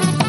you.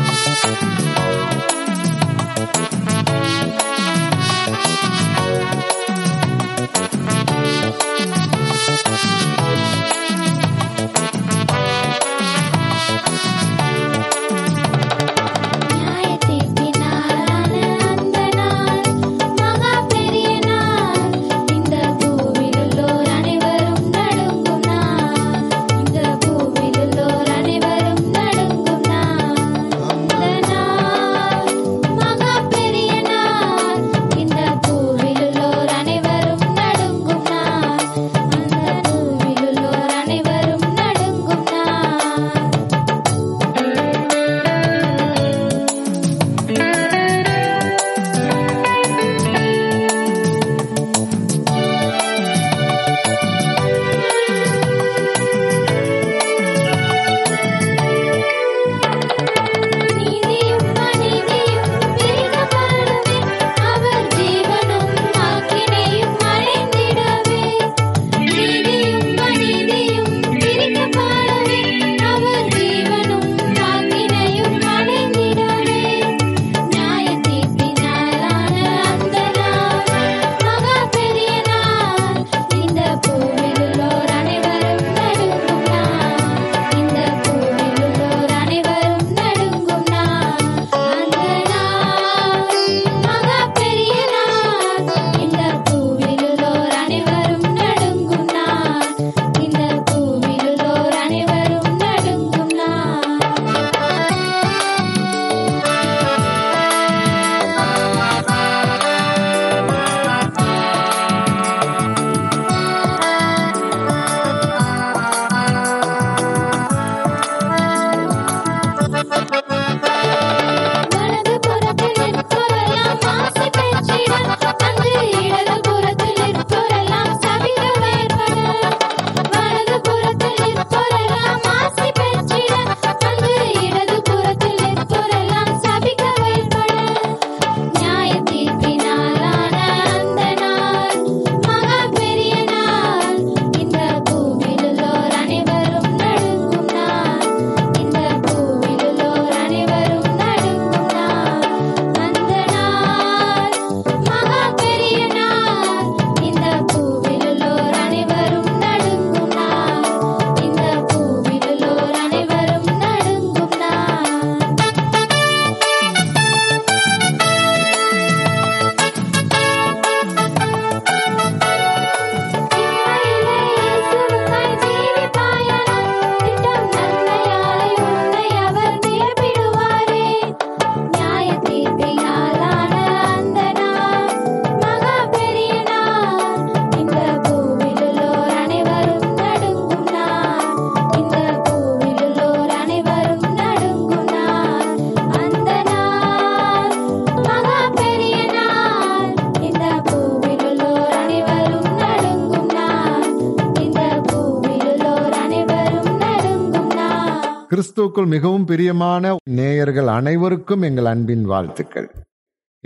இயேசுக்குள் மிகவும் பிரியமான நேயர்கள் அனைவருக்கும் எங்கள் அன்பின் வாழ்த்துக்கள்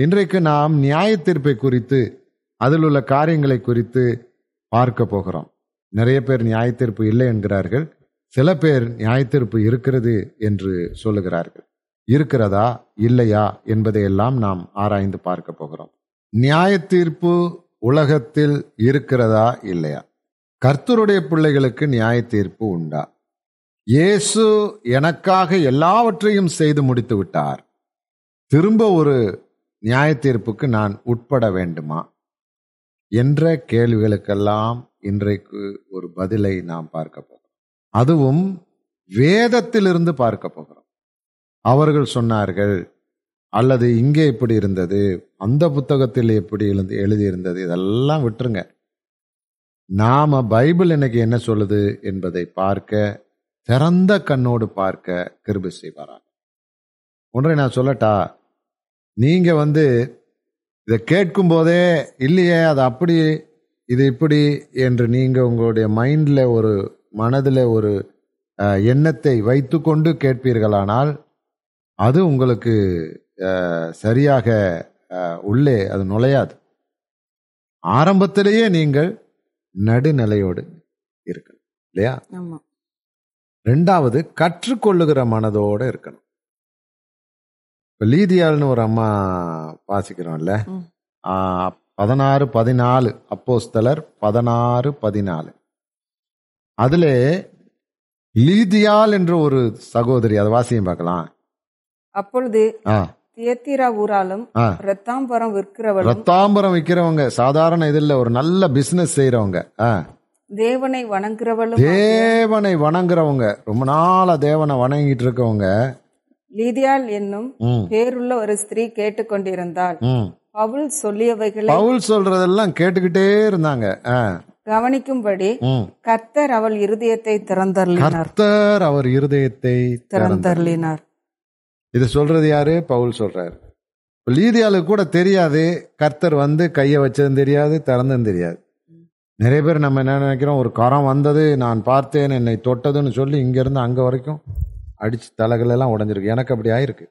இன்றைக்கு நாம் நியாய தீர்ப்பை குறித்து அதில் உள்ள காரியங்களை குறித்து பார்க்க போகிறோம் நிறைய பேர் நியாய தீர்ப்பு இல்லை என்கிறார்கள் சில பேர் நியாய தீர்ப்பு இருக்கிறது என்று சொல்லுகிறார்கள் இருக்கிறதா இல்லையா என்பதையெல்லாம் நாம் ஆராய்ந்து பார்க்க போகிறோம் நியாய தீர்ப்பு உலகத்தில் இருக்கிறதா இல்லையா கர்த்தருடைய பிள்ளைகளுக்கு நியாய தீர்ப்பு உண்டா இயேசு எனக்காக எல்லாவற்றையும் செய்து முடித்து விட்டார் திரும்ப ஒரு நியாய தீர்ப்புக்கு நான் உட்பட வேண்டுமா என்ற கேள்விகளுக்கெல்லாம் இன்றைக்கு ஒரு பதிலை நாம் பார்க்க போகிறோம் அதுவும் வேதத்திலிருந்து பார்க்க போகிறோம் அவர்கள் சொன்னார்கள் அல்லது இங்கே இப்படி இருந்தது அந்த புத்தகத்தில் எப்படி எழுந்து எழுதியிருந்தது இதெல்லாம் விட்டுருங்க நாம் பைபிள் இன்னைக்கு என்ன சொல்லுது என்பதை பார்க்க திறந்த கண்ணோடு பார்க்க கிருபி செய்வாராம் ஒன்றை நான் சொல்லட்டா நீங்க வந்து இதை கேட்கும் போதே இல்லையே அது அப்படி இது இப்படி என்று நீங்க உங்களுடைய மைண்ட்ல ஒரு மனதில் ஒரு எண்ணத்தை வைத்து கொண்டு கேட்பீர்களானால் அது உங்களுக்கு சரியாக உள்ளே அது நுழையாது ஆரம்பத்திலேயே நீங்கள் நடுநிலையோடு இருக்கணும் இல்லையா ரெண்டாவது கற்றுக்கொள்ளுகிற மனதோடு இருக்கணும் இப்போ லீதியால்னு ஒரு அம்மா வாசிக்கிறோம்ல பதினாறு பதினாலு அப்போஸ்தலர் பதினாறு பதினாலு அதில் லீதியால் என்ற ஒரு சகோதரி அதை வாசியம் பார்க்கலாம் அப்பொழுது தியத்திரா ஊராலும் ரத்தாம்பரம் விற்கிறவங்க ரத்தாம்பரம் விற்கிறவங்க சாதாரண இதில் ஒரு நல்ல பிசினஸ் செய்யறவங்க தேவனை வணங்குறவளும் தேவனை வணங்குறவங்க ரொம்ப நாளா தேவனை வணங்கிட்டு இருக்கவங்க லீதியால் என்னும் பேருள்ள ஒரு ஸ்திரீ கேட்டுக்கொண்டிருந்தாள் பவுல் சொல்லியவைகளை பவுல் சொல்றதெல்லாம் கேட்டுக்கிட்டே இருந்தாங்க கவனிக்கும்படி கர்த்தர் அவள் இருதயத்தை திறந்தர்லினார் கர்த்தர் அவர் இருதயத்தை திறந்தர்லினார் இது சொல்றது யாரு பவுல் சொல்றாரு லீதியாலுக்கு கூட தெரியாது கர்த்தர் வந்து கையை வச்சதும் தெரியாது திறந்தும் தெரியாது நிறைய பேர் நம்ம என்ன நினைக்கிறோம் ஒரு கரம் வந்தது நான் பார்த்தேன் என்னை தொட்டதுன்னு சொல்லி இங்கேருந்து அங்கே வரைக்கும் அடித்து தலைகளெல்லாம் உடஞ்சிருக்கு எனக்கு அப்படி ஆயிருக்கு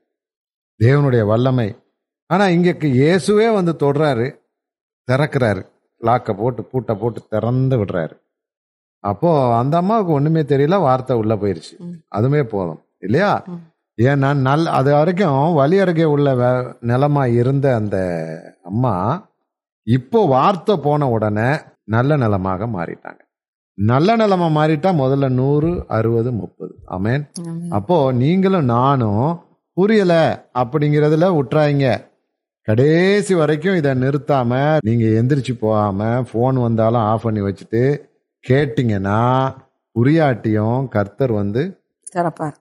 தேவனுடைய வல்லமை ஆனால் இங்கே இயேசுவே வந்து தொடுறாரு திறக்கிறாரு லாக்கை போட்டு பூட்டை போட்டு திறந்து விடுறாரு அப்போது அந்த அம்மாவுக்கு ஒன்றுமே தெரியல வார்த்தை உள்ளே போயிடுச்சு அதுவுமே போதும் இல்லையா ஏன்னா நல் அது வரைக்கும் வழி அருகே உள்ள நிலமாக இருந்த அந்த அம்மா இப்போ வார்த்தை போன உடனே நல்ல நலமாக மாறிட்டாங்க நல்ல நலமா மாறிட்டா முதல்ல நூறு அறுபது முப்பது ஆமேன் அப்போ நீங்களும் நானும் புரியல அப்படிங்கிறதுல விட்டுறாங்க கடைசி வரைக்கும் இதை நிறுத்தாம நீங்க எந்திரிச்சு போகாம போன் வந்தாலும் ஆஃப் பண்ணி வச்சுட்டு கேட்டீங்கன்னா புரியாட்டியும் கர்த்தர் வந்து திறப்பார்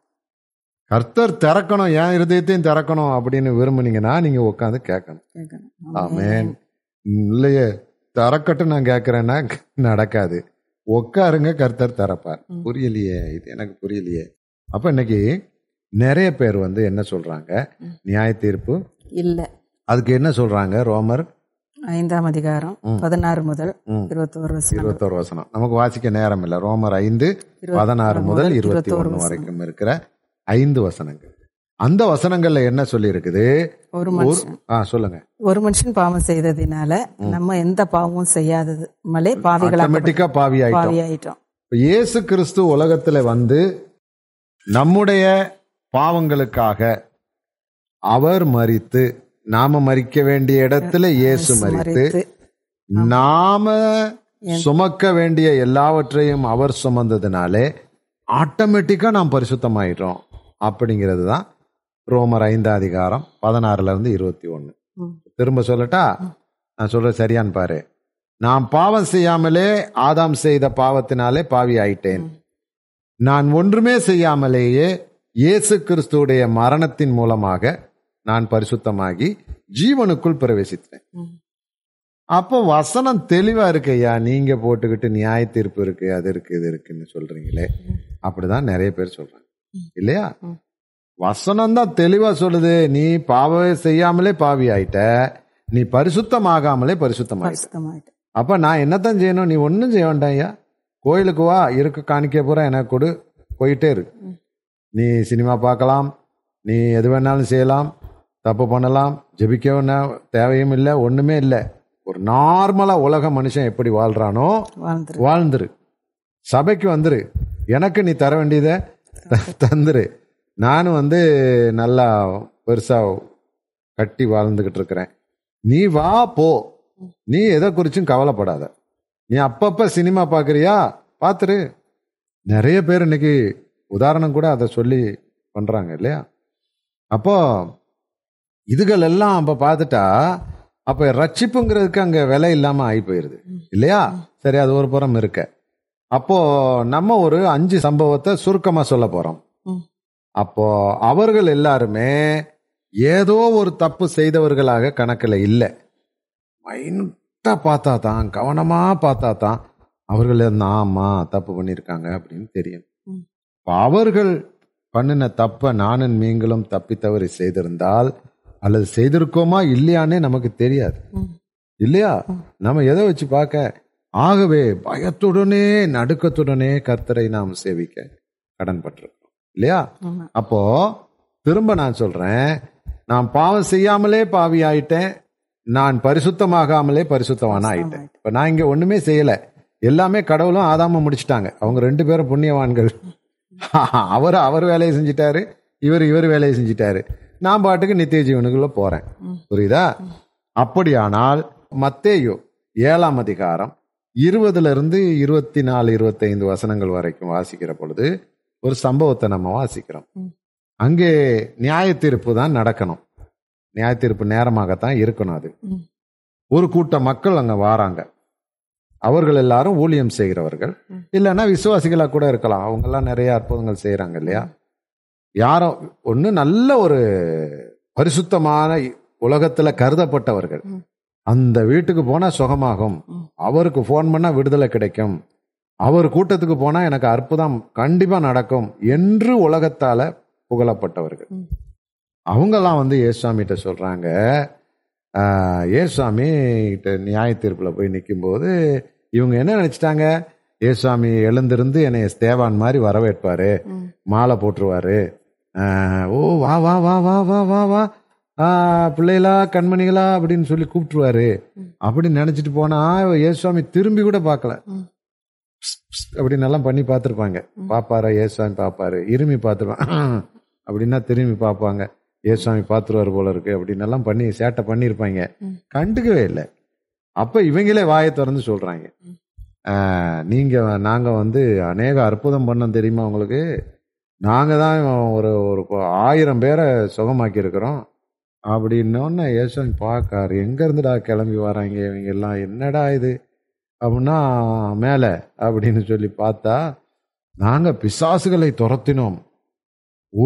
கர்த்தர் திறக்கணும் என் இருதயத்தையும் திறக்கணும் அப்படின்னு விரும்புனீங்கன்னா நீங்க உட்காந்து கேட்கணும் ஆமேன் இல்லையே தரக்கட்டும் நான் கேட்குறேன்னா நடக்காது உட்காருங்க கர்த்தர் தரப்பார் புரியலையே இது எனக்கு புரியலையே அப்போ இன்னைக்கு நிறைய பேர் வந்து என்ன சொல்றாங்க நியாய தீர்ப்பு இல்லை அதுக்கு என்ன சொல்றாங்க ரோமர் ஐந்தாம் அதிகாரம் பதினாறு முதல் இருபத்தோரு இருபத்தோரு வசனம் நமக்கு வாசிக்க நேரம் இல்லை ரோமர் ஐந்து பதினாறு முதல் இருபத்தி ஒன்று வரைக்கும் இருக்கிற ஐந்து வசனங்கள் அந்த வசனங்கள்ல என்ன சொல்லி இருக்குது ஒரு மனுஷன் சொல்லுங்க ஒரு மனுஷன் பாவம் செய்ததினால நம்ம எந்த பாவமும் செய்யாதது மலே பாவிகளா பாவி ஆயிட்டோம் இயேசு கிறிஸ்து உலகத்துல வந்து நம்முடைய பாவங்களுக்காக அவர் மறித்து நாம மறிக்க வேண்டிய இடத்துல இயேசு மறித்து நாம சுமக்க வேண்டிய எல்லாவற்றையும் அவர் சுமந்ததுனாலே ஆட்டோமேட்டிக்கா நாம் பரிசுத்தமாயிட்டோம் அப்படிங்கிறது தான் ரோமர் ஐந்தாம் அதிகாரம் பதினாறுலேருந்து இருபத்தி ஒன்று திரும்ப சொல்லட்டா நான் சொல்ற சரியான் பாரு நான் பாவம் செய்யாமலே ஆதாம் செய்த பாவத்தினாலே பாவி ஆயிட்டேன் நான் ஒன்றுமே செய்யாமலேயே இயேசு கிறிஸ்துடைய மரணத்தின் மூலமாக நான் பரிசுத்தமாகி ஜீவனுக்குள் பிரவேசித்தேன் அப்போ வசனம் தெளிவா இருக்கையா நீங்க போட்டுக்கிட்டு நியாய தீர்ப்பு இருக்கு அது இருக்கு இது இருக்குன்னு சொல்றீங்களே அப்படிதான் நிறைய பேர் சொல்றாங்க இல்லையா வசனம் தான் தெளிவா சொல்லுது நீ பாவம் செய்யாமலே பாவி ஆயிட்ட நீ பரிசுத்தமாகாமலே பரிசுத்தம் அப்ப நான் என்னத்தான் செய்யணும் நீ ஒன்றும் செய்ய வேண்டாம் ஐயா கோயிலுக்கு வா இருக்க காணிக்க பூரா எனக்கு கொடு போயிட்டே இருக்கு நீ சினிமா பார்க்கலாம் நீ எது வேணாலும் செய்யலாம் தப்பு பண்ணலாம் ஜபிக்க தேவையும் இல்லை ஒன்றுமே இல்லை ஒரு நார்மலாக உலக மனுஷன் எப்படி வாழ்கிறானோ வாழ்ந்துரு சபைக்கு வந்துரு எனக்கு நீ தர வேண்டியதை தந்துரு நானும் வந்து நல்லா பெருசாக கட்டி வாழ்ந்துக்கிட்டு இருக்கிறேன் நீ வா போ நீ எதை குறிச்சும் கவலைப்படாத நீ அப்பப்போ சினிமா பார்க்குறியா பார்த்துரு நிறைய பேர் இன்னைக்கு உதாரணம் கூட அதை சொல்லி பண்ணுறாங்க இல்லையா அப்போ இதுகள் எல்லாம் அப்போ பார்த்துட்டா அப்போ ரட்சிப்புங்கிறதுக்கு அங்கே விலை இல்லாமல் ஆகி போயிடுது இல்லையா சரி அது ஒரு புறம் இருக்க அப்போ நம்ம ஒரு அஞ்சு சம்பவத்தை சுருக்கமாக சொல்ல போகிறோம் அப்போ அவர்கள் எல்லாருமே ஏதோ ஒரு தப்பு செய்தவர்களாக கணக்கில் இல்லை மைனூட்டாக பார்த்தா தான் கவனமாக பார்த்தா தான் அவர்கள் ஆமாம் தப்பு பண்ணியிருக்காங்க அப்படின்னு தெரியும் அவர்கள் பண்ணின தப்பை நானும் நீங்களும் தப்பி தவறி செய்திருந்தால் அல்லது செய்திருக்கோமா இல்லையானே நமக்கு தெரியாது இல்லையா நம்ம எதை வச்சு பார்க்க ஆகவே பயத்துடனே நடுக்கத்துடனே கர்த்தரை நாம் சேவிக்க கடன் இல்லையா அப்போ திரும்ப நான் சொல்றேன் நான் பாவம் செய்யாமலே பாவி ஆயிட்டேன் நான் பரிசுத்தமாகாமலே பரிசுத்தமான ஆயிட்டேன் இப்போ நான் இங்கே ஒன்றுமே செய்யலை எல்லாமே கடவுளும் ஆதாம முடிச்சிட்டாங்க அவங்க ரெண்டு பேரும் புண்ணியவான்கள் அவர் அவர் வேலையை செஞ்சிட்டாரு இவர் இவர் வேலையை செஞ்சிட்டாரு நான் பாட்டுக்கு நித்திய ஜீவனுக்குள்ள போறேன் புரியுதா அப்படியானால் மத்தேயோ ஏழாம் அதிகாரம் இருபதுல இருந்து இருபத்தி நாலு இருபத்தைந்து வசனங்கள் வரைக்கும் வாசிக்கிற பொழுது ஒரு சம்பவத்தை நம்ம வாசிக்கிறோம் அங்கே நியாய தீர்ப்பு தான் நடக்கணும் நியாய தீர்ப்பு நேரமாகத்தான் இருக்கணும் அது ஒரு கூட்ட மக்கள் அங்கே வாராங்க அவர்கள் எல்லாரும் ஊழியம் செய்கிறவர்கள் இல்லைன்னா விசுவாசிகளாக கூட இருக்கலாம் அவங்கெல்லாம் நிறைய அற்புதங்கள் செய்கிறாங்க இல்லையா யாரும் ஒன்று நல்ல ஒரு பரிசுத்தமான உலகத்தில் கருதப்பட்டவர்கள் அந்த வீட்டுக்கு போனால் சுகமாகும் அவருக்கு ஃபோன் பண்ணால் விடுதலை கிடைக்கும் அவர் கூட்டத்துக்கு போனால் எனக்கு அற்புதம் கண்டிப்பாக நடக்கும் என்று உலகத்தால் புகழப்பட்டவர்கள் அவங்கெல்லாம் வந்து ஏசுவாமிகிட்ட சொல்கிறாங்க ஏசாமி கிட்ட நியாய தீர்ப்பில் போய் நிற்கும்போது இவங்க என்ன நினச்சிட்டாங்க ஏசுவாமி எழுந்திருந்து என்னை தேவான் மாதிரி வரவேற்பார் மாலை போட்டுருவார் ஓ வா வா வா வா வா வா வா பிள்ளைகளா கண்மணிகளா அப்படின்னு சொல்லி கூப்பிட்டுருவாரு அப்படின்னு நினச்சிட்டு போனால் ஏசுவாமி திரும்பி கூட பார்க்கல அப்படின்னு எல்லாம் பண்ணி பார்த்துருப்பாங்க பாப்பாரா ஏசுவாமி பார்ப்பாரு இருமி பார்த்துருவான் அப்படின்னா திரும்பி பார்ப்பாங்க ஏசுவாமி பார்த்துருவார் போல இருக்கு அப்படின்னு எல்லாம் பண்ணி சேட்டை பண்ணியிருப்பாங்க கண்டுக்கவே இல்லை அப்போ இவங்களே வாயை திறந்து சொல்கிறாங்க நீங்கள் நாங்கள் வந்து அநேக அற்புதம் பண்ணோம் தெரியுமா உங்களுக்கு நாங்கள் தான் ஒரு ஒரு ஆயிரம் பேரை இருக்கிறோம் அப்படின்னோன்னு ஏசுவாமி பார்க்காரு எங்கேருந்துடா கிளம்பி வராங்க இவங்க எல்லாம் என்னடா இது அப்படின்னா மேலே அப்படின்னு சொல்லி பார்த்தா நாங்கள் பிசாசுகளை துரத்தினோம்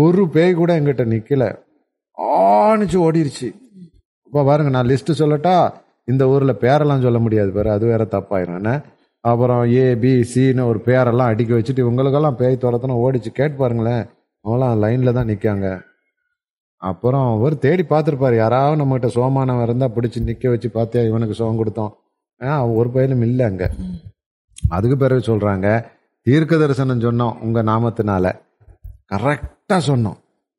ஒரு பேய் கூட எங்கிட்ட நிற்கல ஆணிச்சு ஓடிருச்சு இப்போ பாருங்க நான் லிஸ்ட்டு சொல்லட்டா இந்த ஊரில் பேரெல்லாம் சொல்ல முடியாது பாரு அது வேற தப்பாயிரும் என்ன அப்புறம் ஏபிசின்னு ஒரு பேரெல்லாம் அடிக்க வச்சுட்டு இவங்களுக்கெல்லாம் பேய் துரத்தினோம் ஓடிச்சு கேட்டு பாருங்களேன் அவங்களாம் லைனில் தான் நிற்காங்க அப்புறம் அவர் தேடி பார்த்துருப்பாரு யாராவது நம்மகிட்ட சோமானம் இருந்தால் பிடிச்சி நிற்க வச்சு பார்த்தியா இவனுக்கு சோகம் கொடுத்தோம் ஆனால் ஒரு பயிலும் இல்லை அங்கே அதுக்கு பிறகு சொல்கிறாங்க தீர்க்க தரிசனம் சொன்னோம் உங்கள் நாமத்தினால கரெக்டாக சொன்னோம்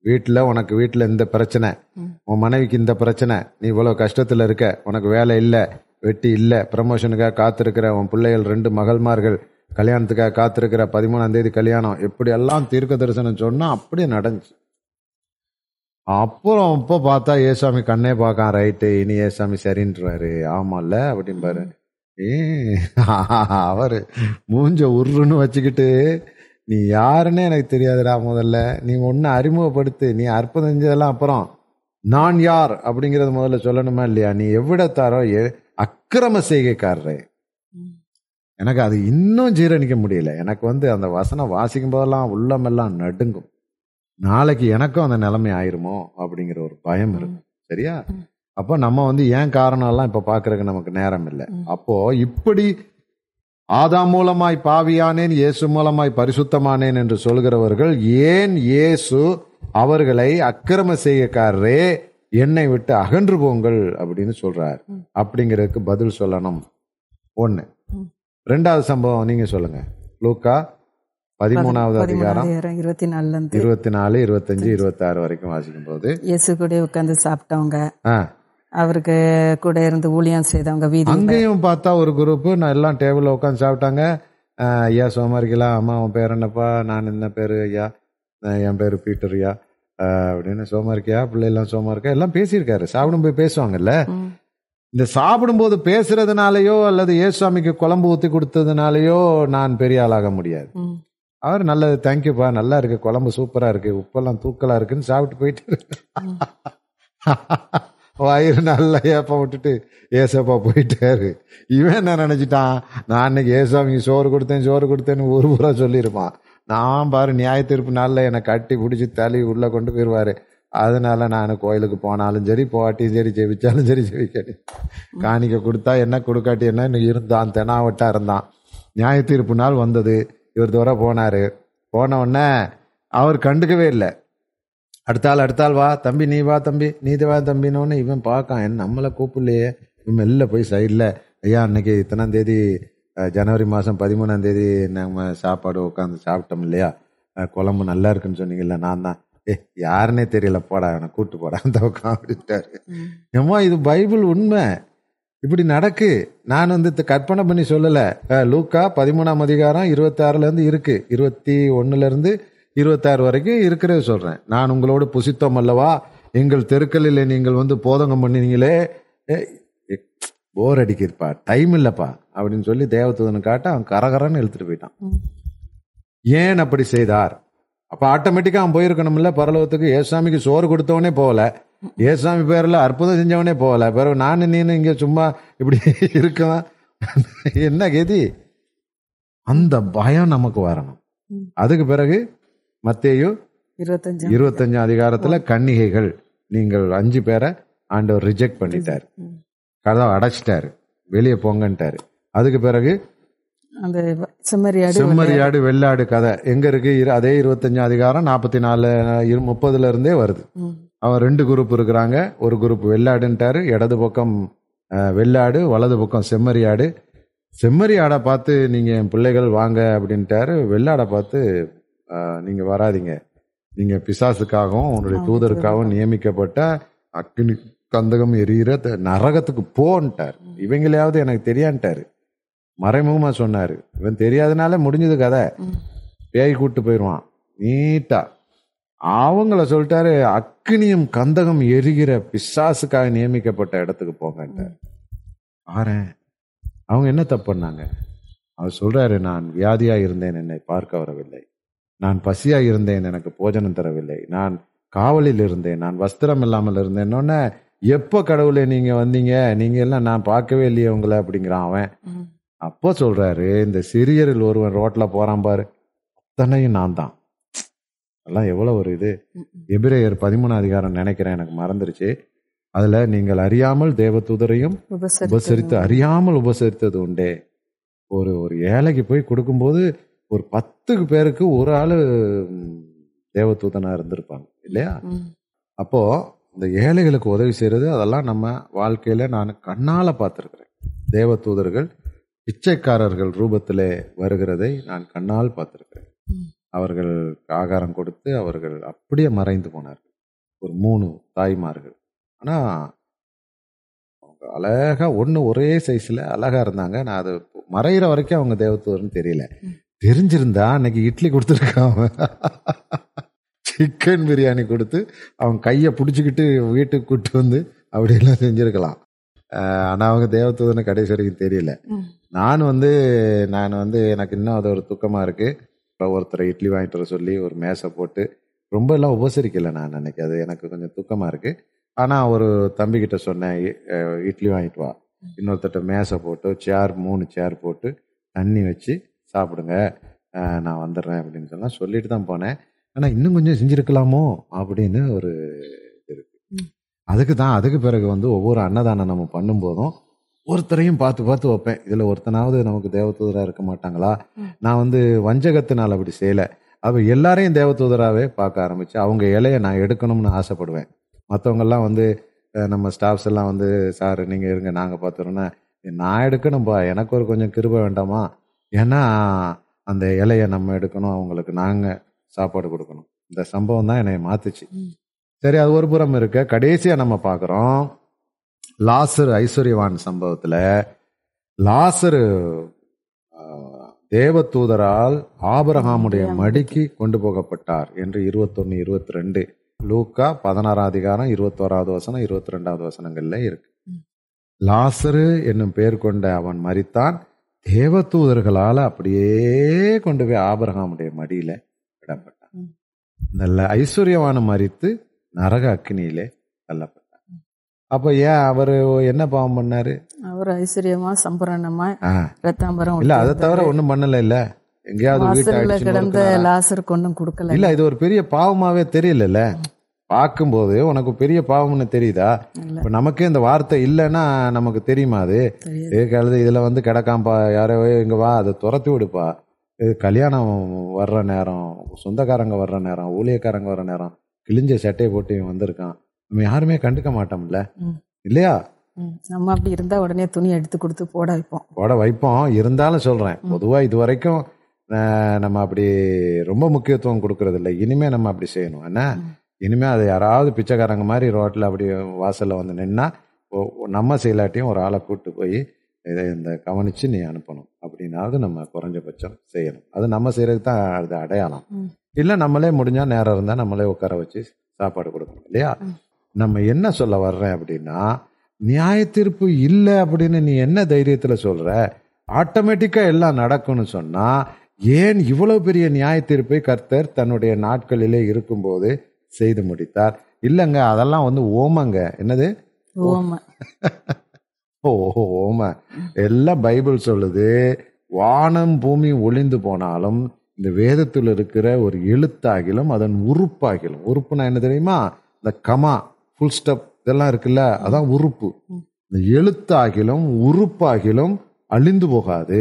வீட்டில் உனக்கு வீட்டில் இந்த பிரச்சனை உன் மனைவிக்கு இந்த பிரச்சனை நீ இவ்வளோ கஷ்டத்தில் இருக்க உனக்கு வேலை இல்லை வெட்டி இல்லை ப்ரமோஷனுக்காக காத்திருக்கிற உன் பிள்ளைகள் ரெண்டு மகள்மார்கள் கல்யாணத்துக்காக காத்திருக்கிற பதிமூணாம் தேதி கல்யாணம் எப்படி எல்லாம் தீர்க்க தரிசனம் சொன்னால் அப்படியே நடந்துச்சு அப்புறம் அப்போ பார்த்தா ஏசாமி கண்ணே பார்க்கான் ரைட்டு இனி ஏசாமி சரின்றாரு ஆமால்ல அப்படிம்பாரு ஏ அவரு மூஞ்ச உருன்னு வச்சுக்கிட்டு நீ யாருன்னு எனக்கு தெரியாதுடா முதல்ல நீ ஒன்னு அறிமுகப்படுத்து நீ அற்புதம் செஞ்சதெல்லாம் அப்புறம் நான் யார் அப்படிங்கறது முதல்ல சொல்லணுமா இல்லையா நீ எவ்விட தாரோ அக்கிரம செய்கைக்காரரே எனக்கு அது இன்னும் ஜீரணிக்க முடியல எனக்கு வந்து அந்த வசனம் வாசிக்கும் போதெல்லாம் உள்ளமெல்லாம் நடுங்கும் நாளைக்கு எனக்கும் அந்த நிலைமை ஆயிருமோ அப்படிங்கிற ஒரு பயம் இருக்கு சரியா அப்போ நம்ம வந்து ஏன் காரணம்லாம் இப்போ பார்க்கறதுக்கு நமக்கு நேரம் இல்லை அப்போ இப்படி ஆதா மூலமாய் பாவியானேன் இயேசு மூலமாய் பரிசுத்தமானேன் என்று சொல்கிறவர்கள் ஏன் இயேசு அவர்களை அக்கிரம செய்யக்காரரே என்னை விட்டு அகன்று போங்கள் அப்படின்னு சொல்றாரு அப்படிங்கிறதுக்கு பதில் சொல்லணும் ஒன்று ரெண்டாவது சம்பவம் நீங்க சொல்லுங்க லூக்கா பதிமூணாவது அதிகாரம் இருபத்தி நாலுல இருந்து இருபத்தி நாலு இருபத்தஞ்சு இருபத்தி ஆறு வரைக்கும் வாசிக்கும் போது இயேசு கூட உட்கார்ந்து சாப்பிட்டவங்க அவருக்கு கூட இருந்து ஊழியம் செய்தவங்க வீதி அங்கேயும் பார்த்தா ஒரு குரூப் நான் எல்லாம் டேபிள் உட்காந்து சாப்பிட்டாங்க ஐயா சோமாரிகளா அம்மா உன் பேர் என்னப்பா நான் என்ன பேரு ஐயா என் பேரு பீட்டர் ஐயா அப்படின்னு சோமா இருக்கியா பிள்ளைலாம் சோமா இருக்கா எல்லாம் பேசியிருக்காரு சாப்பிடும் போய் பேசுவாங்கல்ல இந்த சாப்பிடும்போது பேசுறதுனாலயோ அல்லது ஏசுவாமிக்கு குழம்பு ஊத்தி கொடுத்ததுனாலயோ நான் பெரிய ஆளாக முடியாது அவர் நல்லது தேங்க்யூப்பா நல்லா இருக்கு குழம்பு சூப்பராக இருக்கு உப்பெல்லாம் தூக்கலாக இருக்குன்னு சாப்பிட்டு போயிட்டு வயிறு நல்லா ஏப்பம் விட்டுட்டு ஏசப்பா போயிட்டாரு இவன் என்ன நினச்சிட்டான் நான் அன்னைக்கு நீ சோறு கொடுத்தேன் சோறு கொடுத்தேன்னு ஒரு புறா சொல்லியிருப்பான் நான் பாரு நியாய தீர்ப்பு நாளில் என்னை கட்டி பிடிச்சி தள்ளி உள்ளே கொண்டு போயிடுவாரு அதனால நான் கோயிலுக்கு போனாலும் சரி போட்டியும் சரி ஜெயிச்சாலும் சரி ஜெபிக்கணும் காணிக்க கொடுத்தா என்ன கொடுக்காட்டி என்ன இருந்தான் தெனாவட்டா இருந்தான் நியாய தீர்ப்பு நாள் வந்தது இவர் தூரம் போனார் போனவுடனே அவர் கண்டுக்கவே இல்லை அடுத்தாள் அடுத்தாள் வா தம்பி நீ வா தம்பி நீ வா தம்பின்னு இவன் பார்க்கான் என் நம்மளை கூப்பிடலையே இவன் மெல்ல போய் சைடில் ஐயா அன்னைக்கு இத்தனாம் தேதி ஜனவரி மாதம் பதிமூணாம் தேதி நம்ம சாப்பாடு உட்காந்து சாப்பிட்டோம் இல்லையா குழம்பு நல்லா இருக்குன்னு சொன்னீங்கல்ல நான் தான் ஏ யாருன்னே தெரியல போடா அவனை கூப்பிட்டு போடா அந்த உட்காந்துட்டாரு ஏமா இது பைபிள் உண்மை இப்படி நடக்கு நான் வந்து கற்பனை பண்ணி சொல்லலை லூக்கா பதிமூணாம் அதிகாரம் இருபத்தாறுலேருந்து இருக்கு இருபத்தி ஒன்றுலேருந்து இருபத்தாறு வரைக்கும் இருக்கிறத சொல்கிறேன் நான் உங்களோடு புசித்தோம் அல்லவா எங்கள் தெருக்களில் நீங்கள் வந்து போதங்கம் பண்ணினீங்களே போர் அடிக்கிருப்பா டைம் இல்லைப்பா அப்படின்னு சொல்லி தேவதூதனை காட்ட அவன் கரகரன்னு எழுத்துட்டு போயிட்டான் ஏன் அப்படி செய்தார் அப்போ ஆட்டோமேட்டிக்காக அவன் போயிருக்கணும்ல பரலோகத்துக்கு ஏசாமிக்கு சோறு கொடுத்தவனே போகல ஏசாமி பேர்ல அற்புதம் செஞ்சவனே போகல பிறகு நானு நீனு இங்கே சும்மா இப்படி இருக்கலாம் என்ன கேதி அந்த பயம் நமக்கு வரணும் அதுக்கு பிறகு மத்தேயு இருபத்தஞ்சு இருபத்தஞ்சாம் அதிகாரத்தில் கன்னிகைகள் நீங்கள் அஞ்சு பேரை ஆண்டவர் ரிஜெக்ட் பண்ணிட்டாரு கதவை அடைச்சிட்டாரு வெளியே போங்கன்ட்டாரு அதுக்கு பிறகு அந்த செம்மறியாடு செம்மறியாடு வெள்ளாடு கதை எங்க இருக்கு அதே இருபத்தஞ்சு அதிகாரம் நாற்பத்தி நாலு முப்பதுல இருந்தே வருது அவன் ரெண்டு குரூப் இருக்கிறாங்க ஒரு குரூப் வெள்ளாடுன்ட்டாரு இடது பக்கம் வெள்ளாடு வலது பக்கம் செம்மறியாடு செம்மறியாடை பார்த்து நீங்கள் என் பிள்ளைகள் வாங்க அப்படின்ட்டாரு வெள்ளாடை பார்த்து நீங்கள் வராதிங்க நீங்கள் பிசாசுக்காகவும் உன்னுடைய தூதருக்காகவும் நியமிக்கப்பட்ட அக்னி கந்தகம் எரியிற நரகத்துக்கு போன்ட்டார் இவங்களையாவது எனக்கு தெரியான்ட்டாரு மறைமுகமாக சொன்னார் இவன் தெரியாதனால முடிஞ்சது கதை பேய் கூப்பிட்டு போயிடுவான் நீட்டா அவங்கள சொல்லிட்டாரு அக்னியும் கந்தகம் எரிகிற பிசாசுக்காக நியமிக்கப்பட்ட இடத்துக்கு போங்கன்ட்டார் பாரு அவங்க என்ன தப்பு பண்ணாங்க அவர் சொல்றாரு நான் வியாதியா இருந்தேன் என்னை பார்க்க வரவில்லை நான் பசியா இருந்தேன் எனக்கு போஜனம் தரவில்லை நான் காவலில் இருந்தேன் நான் வஸ்திரம் இல்லாமல் இருந்தேன்னொன்னே எப்போ கடவுளை நீங்க வந்தீங்க நீங்க எல்லாம் நான் பார்க்கவே இல்லையே உங்களை அப்படிங்கிறான் அவன் அப்போ சொல்றாரு இந்த சிறியரில் ஒருவன் ரோட்ல போறான் பாரு அத்தனையும் நான் தான் எல்லாம் எவ்வளோ ஒரு இது எபிரேயர் பதிமூணு அதிகாரம் நினைக்கிறேன் எனக்கு மறந்துருச்சு அதுல நீங்கள் அறியாமல் தேவதூதரையும் உபசரித்து அறியாமல் உபசரித்தது உண்டே ஒரு ஒரு ஏழைக்கு போய் கொடுக்கும்போது ஒரு பத்துக்கு பேருக்கு ஒரு ஆள் தேவதூதனா இருந்திருப்பாங்க இல்லையா அப்போ இந்த ஏழைகளுக்கு உதவி செய்யறது அதெல்லாம் நம்ம வாழ்க்கையில நான் கண்ணால பார்த்துருக்குறேன் தூதர்கள் பிச்சைக்காரர்கள் ரூபத்தில் வருகிறதை நான் கண்ணால் பார்த்துருக்கிறேன் அவர்கள் ஆகாரம் கொடுத்து அவர்கள் அப்படியே மறைந்து போனார்கள் ஒரு மூணு தாய்மார்கள் ஆனால் அவங்க அழகாக ஒன்று ஒரே சைஸில் அழகாக இருந்தாங்க நான் அது மறைகிற வரைக்கும் அவங்க தேவத்துவர்னு தெரியல தெரிஞ்சிருந்தா அன்னைக்கு இட்லி கொடுத்துருக்கான் சிக்கன் பிரியாணி கொடுத்து அவன் கையை பிடிச்சிக்கிட்டு வீட்டுக்கு கூப்பிட்டு வந்து அப்படியெல்லாம் செஞ்சுருக்கலாம் ஆனால் அவங்க தேவதூதனை கடைசி வரைக்கும் தெரியல நான் வந்து நான் வந்து எனக்கு இன்னும் அது ஒரு துக்கமாக இருக்குது ஒருத்தரை இட்லி வாங்கிட்டு வர சொல்லி ஒரு மேசை போட்டு ரொம்ப எல்லாம் உபசரிக்கலை நான் அன்னைக்கு அது எனக்கு கொஞ்சம் துக்கமாக இருக்குது ஆனால் ஒரு தம்பிக்கிட்ட சொன்னேன் இட்லி வாங்கிட்டு வா இன்னொருத்தட்ட மேசை போட்டு சேர் மூணு சேர் போட்டு தண்ணி வச்சு சாப்பிடுங்க நான் வந்துடுறேன் அப்படின்னு சொன்னால் சொல்லிட்டு தான் போனேன் ஆனால் இன்னும் கொஞ்சம் செஞ்சுருக்கலாமோ அப்படின்னு ஒரு இது இருக்குது அதுக்கு தான் அதுக்கு பிறகு வந்து ஒவ்வொரு அன்னதானம் நம்ம பண்ணும்போதும் ஒருத்தரையும் பார்த்து பார்த்து வைப்பேன் இதில் ஒருத்தனாவது நமக்கு தேவதூதராக இருக்க மாட்டாங்களா நான் வந்து வஞ்சகத்தினால் அப்படி செய்யலை அப்போ எல்லாரையும் தேவதூதராகவே பார்க்க ஆரம்பித்து அவங்க இலையை நான் எடுக்கணும்னு ஆசைப்படுவேன் மற்றவங்கெல்லாம் வந்து நம்ம ஸ்டாஃப்ஸ் எல்லாம் வந்து சார் நீங்கள் இருங்க நாங்கள் பார்த்துருன்னா நான் எடுக்கணும்பா எனக்கு ஒரு கொஞ்சம் கிருப வேண்டாமா ஏன்னா அந்த இலையை நம்ம எடுக்கணும் அவங்களுக்கு நாங்கள் சாப்பாடு கொடுக்கணும் இந்த சம்பவம் தான் என்னை மாத்துச்சு சரி அது ஒரு புறம் இருக்க கடைசியா நம்ம பார்க்குறோம் லாசர் ஐஸ்வர்யவான் சம்பவத்துல லாசரு தேவ தூதரால் ஆபரகாமுடைய மடிக்கு கொண்டு போகப்பட்டார் என்று இருபத்தொன்னு இருபத்தி ரெண்டு லூக்கா பதினாறாம் அதிகாரம் இருபத்தோராவது வசனம் இருபத்தி ரெண்டாவது வசனங்கள்ல இருக்கு லாசரு என்னும் பெயர் கொண்ட அவன் மறித்தான் தேவ தூதர்களால் அப்படியே கொண்டு போய் ஆபரகாமுடைய மடியில விடப்பட்டான் நல்ல ஐஸ்வர்யவான மறித்து நரக அக்னியிலே தள்ளப்பட்டார் அப்ப ஏன் அவரு என்ன பாவம் பண்ணாரு அவர் ஐஸ்வர்யமா சம்பரணமா ரத்தாம்பரம் இல்ல அதை தவிர ஒண்ணும் பண்ணல இல்ல எங்கேயாவது கிடந்த லாசருக்கு ஒண்ணும் கொடுக்கல இல்ல இது ஒரு பெரிய பாவமாவே தெரியல பார்க்கும்போது உனக்கு பெரிய பாவம்னு தெரியுதா இப்போ நமக்கே இந்த வார்த்தை இல்லைன்னா நமக்கு தெரியுமா அது கழுது இதில் வந்து கிடக்காம்பா யாரோ இங்கே வா அதை துரத்தி விடுப்பா இது கல்யாணம் வர்ற நேரம் சொந்தக்காரங்க வர்ற நேரம் ஊழியக்காரங்க வர்ற நேரம் கிழிஞ்ச சட்டையை போட்டு இவன் வந்திருக்கான் நம்ம யாருமே கண்டுக்க மாட்டோம்ல இல்லையா நம்ம அப்படி இருந்தா உடனே துணி எடுத்து கொடுத்து போட வைப்போம் போட வைப்போம் இருந்தாலும் சொல்றேன் பொதுவா இது வரைக்கும் நம்ம அப்படி ரொம்ப முக்கியத்துவம் கொடுக்கறது இல்லை இனிமே நம்ம அப்படி செய்யணும் என்ன இனிமே அது யாராவது பிச்சைக்காரங்க மாதிரி ரோட்டில் அப்படி வாசலில் வந்து நின்னா நம்ம செயலாட்டியும் ஒரு ஆளை கூப்பிட்டு போய் இதை இந்த கவனிச்சு நீ அனுப்பணும் அப்படின்னாவது நம்ம குறைஞ்சபட்சம் செய்யணும் அது நம்ம செய்யறதுக்கு தான் அது அடையாளம் இல்லை நம்மளே முடிஞ்சால் நேரம் இருந்தால் நம்மளே உட்கார வச்சு சாப்பாடு கொடுக்கணும் இல்லையா நம்ம என்ன சொல்ல வர்றேன் அப்படின்னா நியாய தீர்ப்பு இல்லை அப்படின்னு நீ என்ன தைரியத்தில் சொல்கிற ஆட்டோமேட்டிக்காக எல்லாம் நடக்கும்னு சொன்னால் ஏன் இவ்வளவு பெரிய நியாய தீர்ப்பை கர்த்தர் தன்னுடைய நாட்களிலே இருக்கும்போது செய்து முடித்தார் இல்லைங்க அதெல்லாம் வந்து ஓமங்க என்னது ஓம ஓ ஓம எல்லாம் பைபிள் சொல்லுது வானம் பூமி ஒளிந்து போனாலும் இந்த வேதத்தில் இருக்கிற ஒரு எழுத்தாகிலும் அதன் உறுப்பாகிலும் உறுப்புனா என்ன தெரியுமா இந்த கமா ஃபுல் ஸ்டெப் இதெல்லாம் இருக்குல்ல அதான் உறுப்பு இந்த எழுத்தாகிலும் உறுப்பாகிலும் அழிந்து போகாது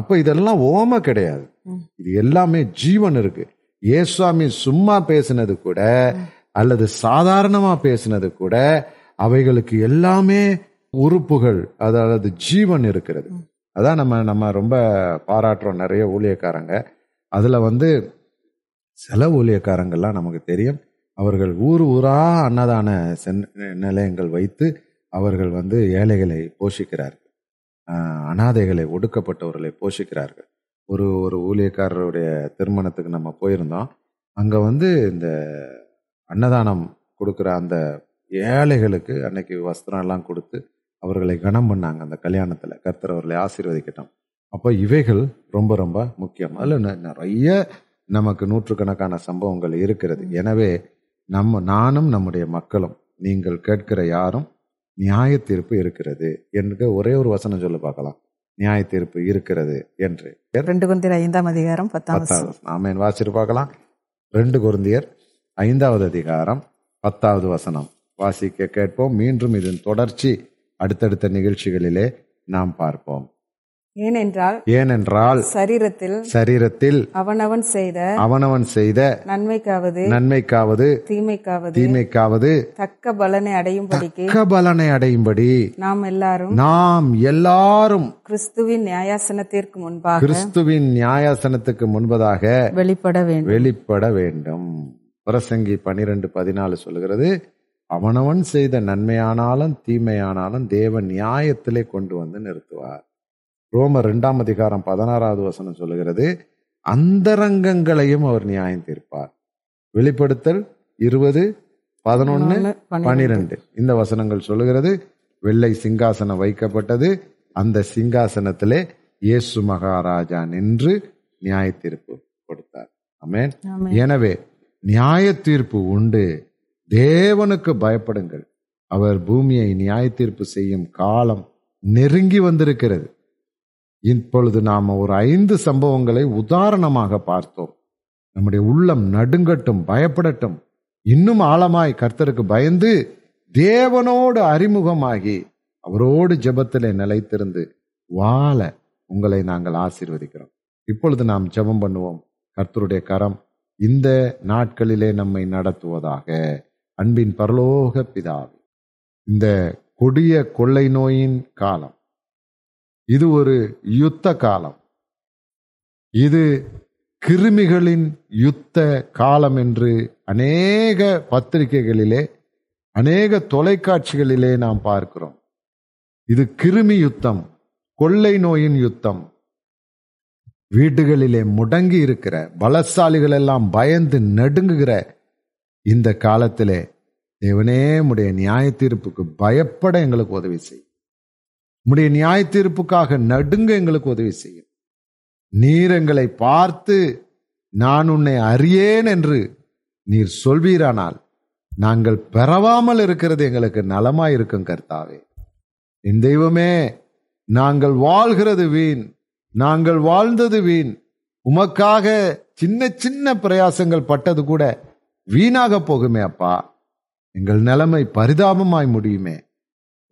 அப்ப இதெல்லாம் ஓம கிடையாது இது எல்லாமே ஜீவன் இருக்கு ஏசுவாமி சும்மா பேசினது கூட அல்லது சாதாரணமா பேசினது கூட அவைகளுக்கு எல்லாமே உறுப்புகள் அதாவது ஜீவன் இருக்கிறது அதான் நம்ம நம்ம ரொம்ப பாராட்டுறோம் நிறைய ஊழியக்காரங்க அதில் வந்து சில ஊழியக்காரங்கள்லாம் நமக்கு தெரியும் அவர்கள் ஊர் ஊரா அன்னதான சென் நிலையங்கள் வைத்து அவர்கள் வந்து ஏழைகளை போஷிக்கிறார்கள் அனாதைகளை ஒடுக்கப்பட்டவர்களை போஷிக்கிறார்கள் ஒரு ஒரு ஊழியக்காரருடைய திருமணத்துக்கு நம்ம போயிருந்தோம் அங்கே வந்து இந்த அன்னதானம் கொடுக்குற அந்த ஏழைகளுக்கு அன்னைக்கு வஸ்திரம் எல்லாம் கொடுத்து அவர்களை கனம் பண்ணாங்க அந்த கல்யாணத்தில் கர்த்தர் அவர்களை ஆசீர்வதிக்கிட்டோம் அப்போ இவைகள் ரொம்ப ரொம்ப முக்கியம் அதில் நிறைய நமக்கு நூற்றுக்கணக்கான சம்பவங்கள் இருக்கிறது எனவே நம்ம நானும் நம்முடைய மக்களும் நீங்கள் கேட்கிற யாரும் நியாய தீர்ப்பு இருக்கிறது என்று ஒரே ஒரு வசனம் சொல்லி பார்க்கலாம் நியாய தீர்ப்பு இருக்கிறது என்று ரெண்டு குருந்தியர் ஐந்தாம் அதிகாரம் பத்தாவது நாம என் வாசிட்டு பார்க்கலாம் ரெண்டு குருந்தியர் ஐந்தாவது அதிகாரம் பத்தாவது வசனம் வாசிக்க கேட்போம் மீண்டும் இதன் தொடர்ச்சி அடுத்தடுத்த நிகழ்ச்சிகளிலே நாம் பார்ப்போம் ஏனென்றால் ஏனென்றால் சரீரத்தில் சரீரத்தில் அவனவன் செய்த அவனவன் செய்த நன்மைக்காவது நன்மைக்காவது தீமைக்காவது தீமைக்காவது தக்க பலனை அடையும் தக்க பலனை அடையும்படி நாம் எல்லாரும் நாம் எல்லாரும் கிறிஸ்துவின் நியாயாசனத்திற்கு முன்பாக கிறிஸ்துவின் நியாயாசனத்துக்கு முன்பதாக வெளிப்பட வேண்டும் வெளிப்பட வேண்டும் பிரசங்கி பனிரெண்டு பதினாலு சொல்கிறது அவனவன் செய்த நன்மையானாலும் தீமையானாலும் தேவன் நியாயத்திலே கொண்டு வந்து நிறுத்துவார் ரோமர் ரெண்டாம் அதிகாரம் பதினாறாவது வசனம் சொல்லுகிறது அந்தரங்கங்களையும் அவர் நியாயம் தீர்ப்பார் வெளிப்படுத்தல் இருபது பதினொன்னு பனிரெண்டு இந்த வசனங்கள் சொல்லுகிறது வெள்ளை சிங்காசனம் வைக்கப்பட்டது அந்த சிங்காசனத்திலே இயேசு மகாராஜா நின்று நியாய தீர்ப்பு கொடுத்தார் எனவே நியாய தீர்ப்பு உண்டு தேவனுக்கு பயப்படுங்கள் அவர் பூமியை நியாய தீர்ப்பு செய்யும் காலம் நெருங்கி வந்திருக்கிறது இப்பொழுது நாம் ஒரு ஐந்து சம்பவங்களை உதாரணமாக பார்த்தோம் நம்முடைய உள்ளம் நடுங்கட்டும் பயப்படட்டும் இன்னும் ஆழமாய் கர்த்தருக்கு பயந்து தேவனோடு அறிமுகமாகி அவரோடு ஜெபத்திலே நிலைத்திருந்து வாழ உங்களை நாங்கள் ஆசீர்வதிக்கிறோம் இப்பொழுது நாம் ஜெபம் பண்ணுவோம் கர்த்தருடைய கரம் இந்த நாட்களிலே நம்மை நடத்துவதாக அன்பின் பரலோக பிதாவி இந்த கொடிய கொள்ளை நோயின் காலம் இது ஒரு யுத்த காலம் இது கிருமிகளின் யுத்த காலம் என்று அநேக பத்திரிகைகளிலே அநேக தொலைக்காட்சிகளிலே நாம் பார்க்கிறோம் இது கிருமி யுத்தம் கொள்ளை நோயின் யுத்தம் வீடுகளிலே முடங்கி இருக்கிற பலசாலிகள் எல்லாம் பயந்து நடுங்குகிற இந்த காலத்திலே தேவனே உடைய நியாய தீர்ப்புக்கு பயப்பட எங்களுக்கு உதவி செய் உம்முடைய நியாய தீர்ப்புக்காக நடுங்க எங்களுக்கு உதவி செய்யும் நீர் எங்களை பார்த்து நான் உன்னை அறியேன் என்று நீர் சொல்வீரானால் நாங்கள் பெறவாமல் இருக்கிறது எங்களுக்கு நலமாயிருக்கும் கர்த்தாவே என் தெய்வமே நாங்கள் வாழ்கிறது வீண் நாங்கள் வாழ்ந்தது வீண் உமக்காக சின்ன சின்ன பிரயாசங்கள் பட்டது கூட வீணாக போகுமே அப்பா எங்கள் நிலைமை பரிதாபமாய் முடியுமே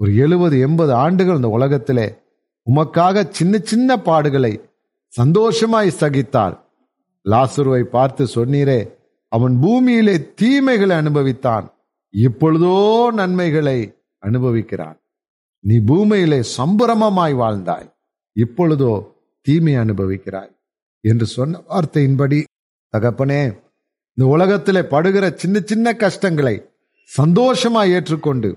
ஒரு எழுபது எண்பது ஆண்டுகள் இந்த உலகத்திலே உமக்காக சின்ன சின்ன பாடுகளை சந்தோஷமாய் சகித்தார் லாசுருவை பார்த்து சொன்னீரே அவன் பூமியிலே தீமைகளை அனுபவித்தான் இப்பொழுதோ நன்மைகளை அனுபவிக்கிறான் நீ பூமியிலே சம்பரமமாய் வாழ்ந்தாய் இப்பொழுதோ தீமை அனுபவிக்கிறாய் என்று சொன்ன வார்த்தையின்படி தகப்பனே இந்த உலகத்திலே படுகிற சின்ன சின்ன கஷ்டங்களை சந்தோஷமாய் ஏற்றுக்கொண்டு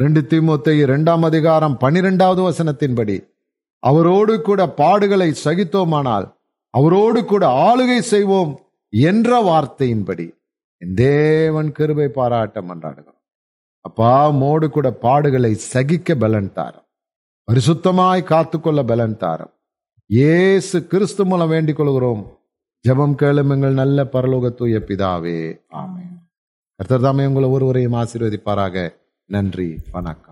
ரெண்டு திமுத்த இரண்டாம் அதிகாரம் பனிரெண்டாவது வசனத்தின்படி அவரோடு கூட பாடுகளை சகித்தோமானால் அவரோடு கூட ஆளுகை செய்வோம் என்ற வார்த்தையின்படி தேவன் கிருபை பாராட்டம் என்றாடுகிறோம் அப்பா மோடு கூட பாடுகளை சகிக்க பலன் தாரம் பரிசுத்தமாய் காத்துக்கொள்ள பலன் தாரம் ஏசு கிறிஸ்து மூலம் வேண்டிக் கொள்கிறோம் ஜபம் கேளும் எங்கள் நல்ல பரலோக தூய பிதாவே ஆமே கர்த்தர் தாமே உங்களை ஒருவரையும் ஆசீர்வதிப்பாராக நன்றி வணக்கம்